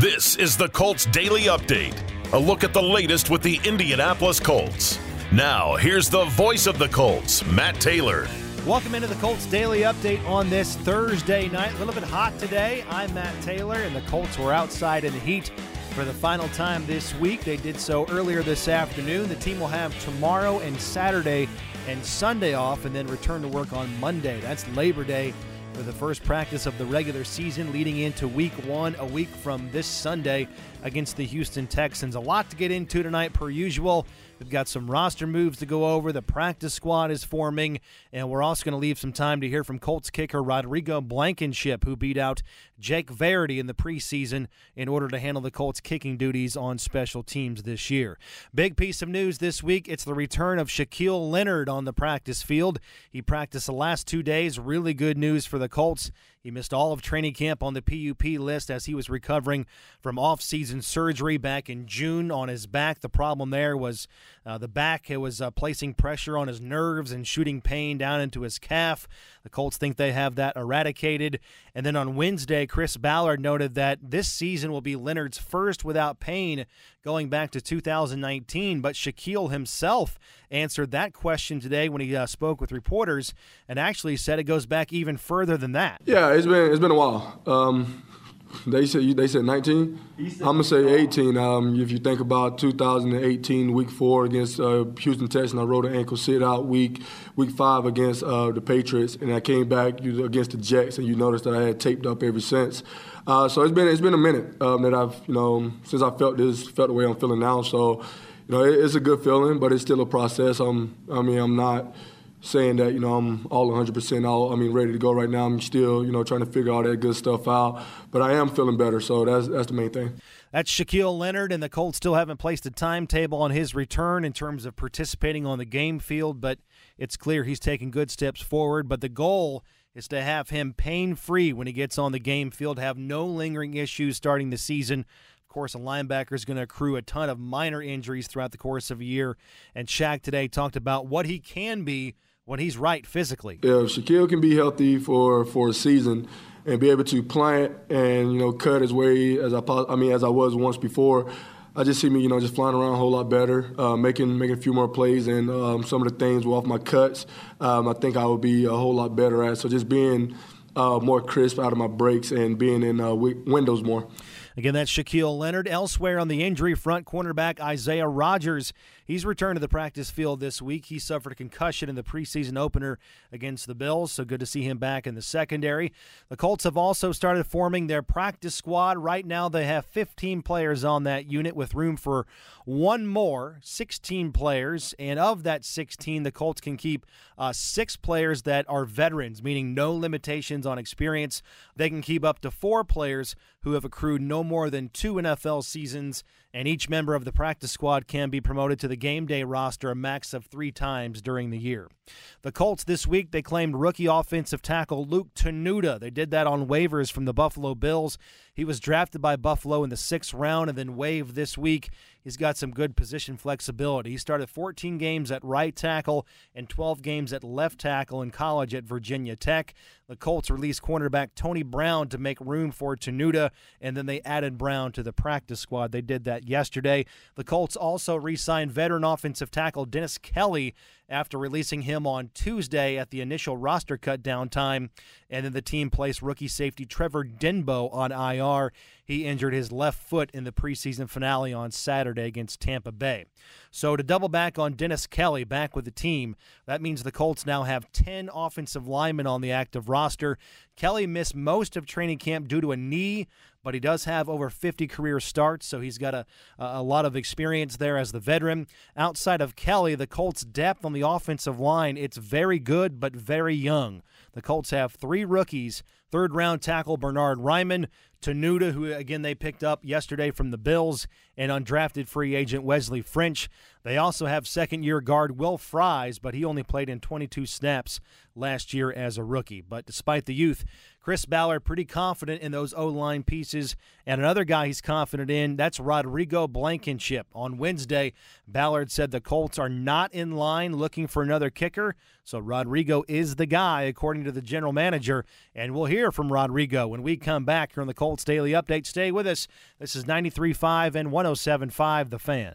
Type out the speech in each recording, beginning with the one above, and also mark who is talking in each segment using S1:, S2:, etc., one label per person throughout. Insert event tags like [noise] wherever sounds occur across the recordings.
S1: This is the Colts Daily Update, a look at the latest with the Indianapolis Colts. Now, here's the voice of the Colts, Matt Taylor.
S2: Welcome into the Colts Daily Update on this Thursday night. A little bit hot today. I'm Matt Taylor, and the Colts were outside in the heat for the final time this week. They did so earlier this afternoon. The team will have tomorrow and Saturday and Sunday off and then return to work on Monday. That's Labor Day for the first practice of the regular season leading into week one, a week from this Sunday against the Houston Texans. A lot to get into tonight, per usual. We've got some roster moves to go over. The practice squad is forming, and we're also going to leave some time to hear from Colts kicker Rodrigo Blankenship, who beat out Jake Verity in the preseason in order to handle the Colts kicking duties on special teams this year. Big piece of news this week it's the return of Shaquille Leonard on the practice field. He practiced the last two days. Really good news for the Colts. He missed all of training camp on the PUP list as he was recovering from off-season surgery back in June on his back. The problem there was uh, the back. It was uh, placing pressure on his nerves and shooting pain down into his calf. The Colts think they have that eradicated. And then on Wednesday, Chris Ballard noted that this season will be Leonard's first without pain going back to 2019. But Shaquille himself answered that question today when he uh, spoke with reporters and actually said it goes back even further than that.
S3: Yeah, it's been it's been a while. Um, they said they said 19. I'm gonna say 18. Um, if you think about 2018 week four against uh, Houston Texans, I rode an ankle sit out week week five against uh, the Patriots, and I came back against the Jets, and you noticed that I had taped up ever since. Uh, so it's been it's been a minute um, that I've you know since I felt this felt the way I'm feeling now. So you know it, it's a good feeling, but it's still a process. I'm I mean I'm not saying that you know I'm all 100% all I mean ready to go right now. I'm still you know trying to figure all that good stuff out, but I am feeling better, so that's that's the main thing.
S2: That's Shaquille Leonard, and the Colts still haven't placed a timetable on his return in terms of participating on the game field, but it's clear he's taking good steps forward. But the goal is to have him pain free when he gets on the game field, have no lingering issues starting the season. Of course, a linebacker is going to accrue a ton of minor injuries throughout the course of a year. And Shaq today talked about what he can be when he's right physically.
S3: Yeah, if Shaquille can be healthy for, for a season and be able to plant and you know cut his way as I I mean as I was once before. I just see me, you know, just flying around a whole lot better, uh, making making a few more plays, and um, some of the things off my cuts. Um, I think I would be a whole lot better at. So just being uh, more crisp out of my breaks and being in uh, windows more.
S2: Again, that's Shaquille Leonard. Elsewhere on the injury front, cornerback Isaiah Rodgers. He's returned to the practice field this week. He suffered a concussion in the preseason opener against the Bills, so good to see him back in the secondary. The Colts have also started forming their practice squad. Right now, they have 15 players on that unit with room for one more, 16 players. And of that 16, the Colts can keep uh, six players that are veterans, meaning no limitations on experience. They can keep up to four players who have accrued no more than two NFL seasons and each member of the practice squad can be promoted to the game day roster a max of three times during the year. The Colts this week, they claimed rookie offensive tackle Luke Tenuta. They did that on waivers from the Buffalo Bills. He was drafted by Buffalo in the sixth round and then waived this week. He's got some good position flexibility. He started 14 games at right tackle and 12 games at left tackle in college at Virginia Tech. The Colts released cornerback Tony Brown to make room for Tenuta, and then they added Brown to the practice squad. They did that yesterday. The Colts also re signed veteran offensive tackle Dennis Kelly after releasing him on Tuesday at the initial roster cut down time. And then the team placed rookie safety Trevor Denbow on IR. He injured his left foot in the preseason finale on Saturday against Tampa Bay. So to double back on Dennis Kelly back with the team, that means the Colts now have 10 offensive linemen on the active roster. Kelly missed most of training camp due to a knee, but he does have over 50 career starts, so he's got a, a lot of experience there as the veteran. Outside of Kelly, the Colts' depth on the offensive line, it's very good, but very young. The Colts have three rookies third round tackle Bernard Raimann, Tenuta, who again they picked up yesterday from the Bills, and undrafted free agent Wesley French. They also have second year guard Will Fries, but he only played in 22 snaps last year as a rookie. But despite the youth, Chris Ballard pretty confident in those O line pieces. And another guy he's confident in, that's Rodrigo Blankenship. On Wednesday, Ballard said the Colts are not in line looking for another kicker. So Rodrigo is the guy, according to the general manager. And we'll hear from Rodrigo when we come back here on the Colts Daily Update. Stay with us. This is 93.5 and 107.5 The Fan.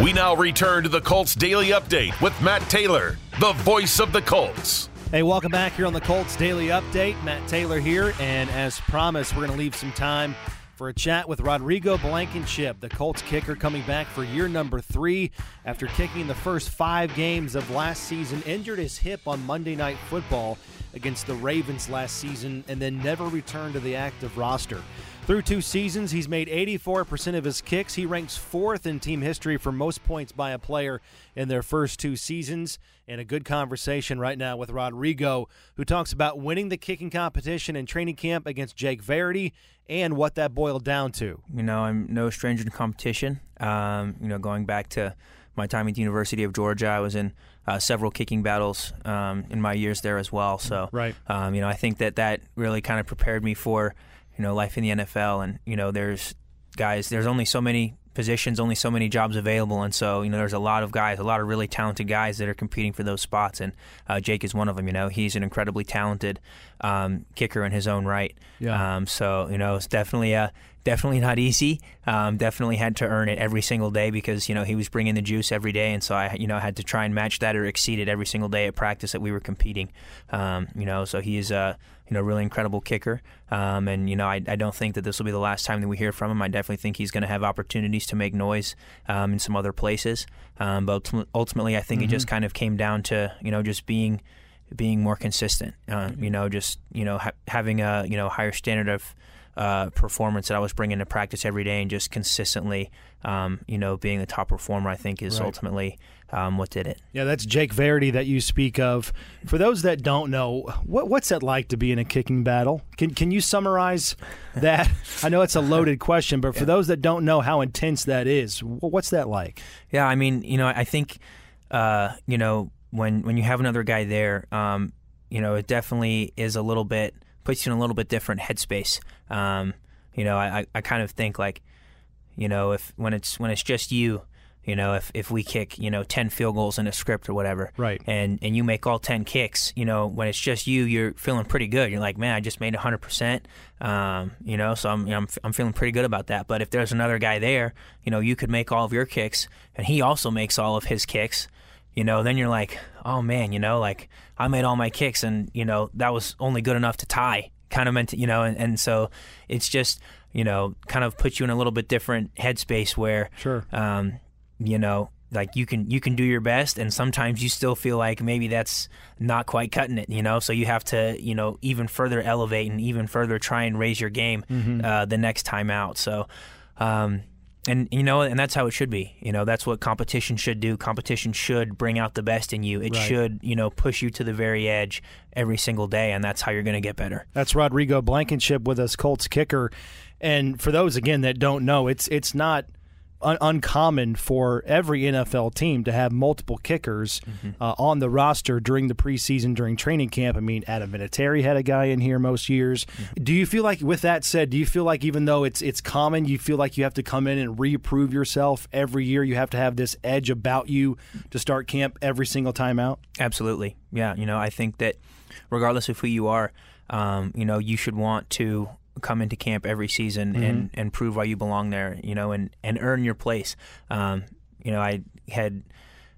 S1: We now return to the Colts Daily Update with Matt Taylor, the voice of the Colts.
S2: Hey, welcome back here on the Colts Daily Update. Matt Taylor here, and as promised, we're going to leave some time for a chat with Rodrigo Blankenship, the Colts kicker coming back for year number three after kicking the first five games of last season. Injured his hip on Monday Night Football against the Ravens last season and then never returned to the active roster. Through two seasons, he's made 84% of his kicks. He ranks fourth in team history for most points by a player in their first two seasons. And a good conversation right now with Rodrigo, who talks about winning the kicking competition in training camp against Jake Verity and what that boiled down to.
S4: You know, I'm no stranger to competition. Um, you know, going back to my time at the University of Georgia, I was in uh, several kicking battles um, in my years there as well. So,
S2: right.
S4: um, you know, I think that that really kind of prepared me for you know life in the NFL. And you know, there's guys, there's only so many positions, only so many jobs available, and so you know there's a lot of guys, a lot of really talented guys that are competing for those spots, and uh, Jake is one of them. You know, he's an incredibly talented um, kicker in his own right.
S2: Yeah.
S4: Um, so you know, it's definitely a definitely not easy. Um, definitely had to earn it every single day because you know he was bringing the juice every day, and so I you know had to try and match that or exceed it every single day at practice that we were competing. Um, you know, so he is a you know really incredible kicker, um, and you know I, I don't think that this will be the last time that we hear from him. I definitely think he's going to have opportunities to make noise um, in some other places, um, but ultimately I think mm-hmm. it just kind of came down to you know just being being more consistent. Uh, you know, just you know ha- having a you know higher standard of uh, performance that I was bringing to practice every day and just consistently, um, you know, being the top performer, I think is right. ultimately um, what did it.
S2: Yeah, that's Jake Verity that you speak of. For those that don't know, what, what's it like to be in a kicking battle? Can can you summarize that? I know it's a loaded [laughs] question, but for yeah. those that don't know how intense that is, what's that like?
S4: Yeah, I mean, you know, I think, uh, you know, when when you have another guy there, um, you know, it definitely is a little bit puts you in a little bit different headspace. Um, you know, I, I kind of think like, you know, if when it's when it's just you, you know, if, if we kick, you know, 10 field goals in a script or whatever,
S2: right.
S4: and, and you make all 10 kicks, you know, when it's just you, you're feeling pretty good. You're like, man, I just made 100%, um, you know, so I'm, you know, I'm, I'm feeling pretty good about that. But if there's another guy there, you know, you could make all of your kicks, and he also makes all of his kicks, you know, then you're like, oh man, you know, like I made all my kicks and, you know, that was only good enough to tie, kind of meant, to, you know, and, and so it's just, you know, kind of puts you in a little bit different headspace where,
S2: sure,
S4: um, you know, like you can you can do your best and sometimes you still feel like maybe that's not quite cutting it you know? So you have to you know even further elevate and even further try and raise your game mm-hmm. uh, the next time out. So um, and you know and that's how it should be. You know that's what competition should do. Competition should bring out the best in you. It
S2: right.
S4: should you know push you to the very edge every single day and that's how you're going to get better.
S2: That's rodrigo blankenship with us colts kicker. And for those again that don't know it's it's not un- uncommon for every NFL team to have multiple kickers mm-hmm. uh, on the roster during the preseason, during training camp. I mean, Adam Vinatieri had a guy in here most years. Mm-hmm. Do you feel like, with that said, do you feel like even though it's it's common, you feel like you have to come in and reprove yourself every year? You have to have this edge about you to start camp every single time out.
S4: Absolutely, yeah. You know, I think that regardless of who you are, um, you know, you should want to come into camp every season mm-hmm. and, and prove why you belong there, you know, and, and earn your place. Um, you know, I had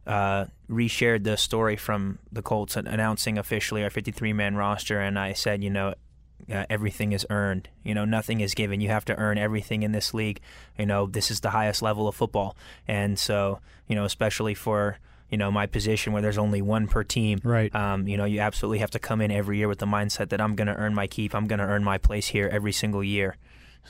S4: uh, reshared the story from the Colts announcing officially our 53 man roster, and I said, you know, uh, everything is earned. You know, nothing is given. You have to earn everything in this league. You know, this is the highest level of football, and so you know, especially for you know my position where there's only one per team.
S2: Right.
S4: Um, you know, you absolutely have to come in every year with the mindset that I'm going to earn my keep. I'm going to earn my place here every single year.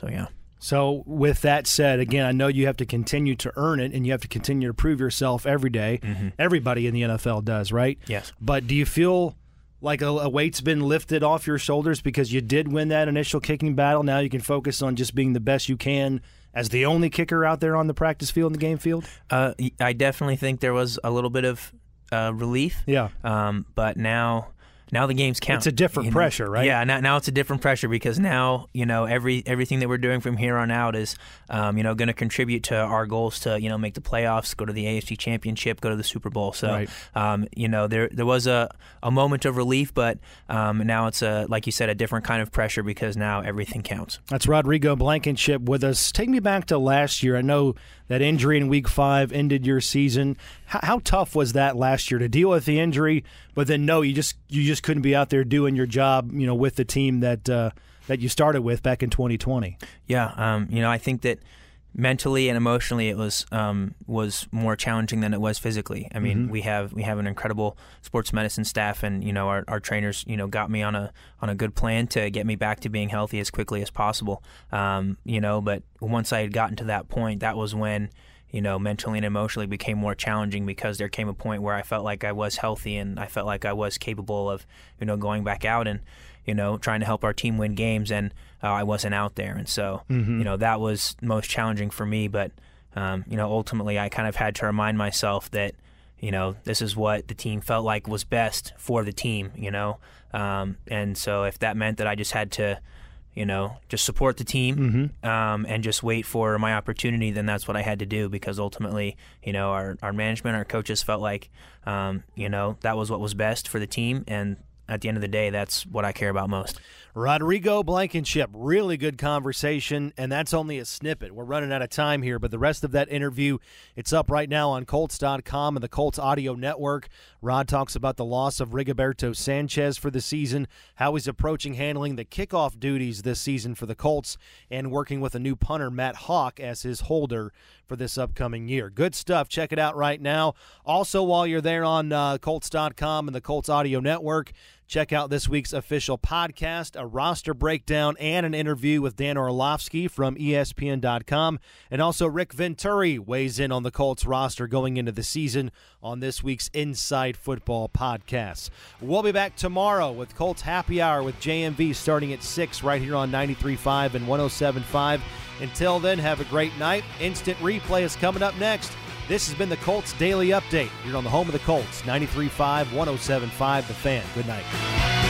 S4: So yeah.
S2: So, with that said, again, I know you have to continue to earn it and you have to continue to prove yourself every day. Mm-hmm. Everybody in the NFL does, right?
S4: Yes.
S2: But do you feel like a, a, weight's been lifted off your shoulders because you did win that initial kicking battle? Now you can focus on just being the best you can as the only kicker out there on the practice field and the game field?
S4: Uh, I definitely think there was a little bit of uh, relief.
S2: Yeah.
S4: Um, but now, now the games count.
S2: It's a different
S4: you know?
S2: pressure, right?
S4: Yeah, now, now it's a different pressure because now you know every everything that we're doing from here on out is um, you know going to contribute to our goals to you know make the playoffs, go to the AFC Championship, go to the Super Bowl. So
S2: right.
S4: um, you know there there was a, a moment of relief, but um, now it's a like you said a different kind of pressure because now everything counts.
S2: That's Rodrigo Blankenship with us. Take me back to last year. I know that injury in Week Five ended your season. How, how tough was that last year to deal with the injury, but then no, you just you just couldn't be out there doing your job, you know, with the team that uh, that you started with back in 2020.
S4: Yeah, um, you know, I think that mentally and emotionally it was um, was more challenging than it was physically. I mean, mm-hmm. we have we have an incredible sports medicine staff, and you know our, our trainers you know got me on a on a good plan to get me back to being healthy as quickly as possible. Um, you know, but once I had gotten to that point, that was when you know, mentally and emotionally became more challenging because there came a point where I felt like I was healthy and I felt like I was capable of, you know, going back out and, you know, trying to help our team win games, and uh, I wasn't out there, and so, mm-hmm. you know, that was most challenging for me. But, um, you know, ultimately, I kind of had to remind myself that, you know, this is what the team felt like was best for the team, you know, um, and so if that meant that I just had to you know, just support the team mm-hmm. um, and just wait for my opportunity, then that's what I had to do because ultimately, you know, our, our management, our coaches felt like, um, you know, that was what was best for the team. And at the end of the day, that's what I care about most.
S2: Rodrigo Blankenship, really good conversation, and that's only a snippet. We're running out of time here, but the rest of that interview, it's up right now on Colts.com and the Colts Audio Network. Rod talks about the loss of Rigoberto Sanchez for the season, how he's approaching handling the kickoff duties this season for the Colts, and working with a new punter, Matt Haack, as his holder for this upcoming year. Good stuff. Check it out right now. Also, while you're there on uh, Colts.com and the Colts Audio Network, Check out this week's official podcast, a roster breakdown, and an interview with Dan Orlovsky from ESPN.com. And also, Rick Venturi weighs in on the Colts roster going into the season on this week's Inside Football podcast. We'll be back tomorrow with Colts Happy Hour with JMV starting at 6 right here on 93.5 and 107.5. Until then, have a great night. Instant replay is coming up next. This has been the Colts Daily Update. You're on the home of the Colts, 93.5, 107.5, The Fan. Good night.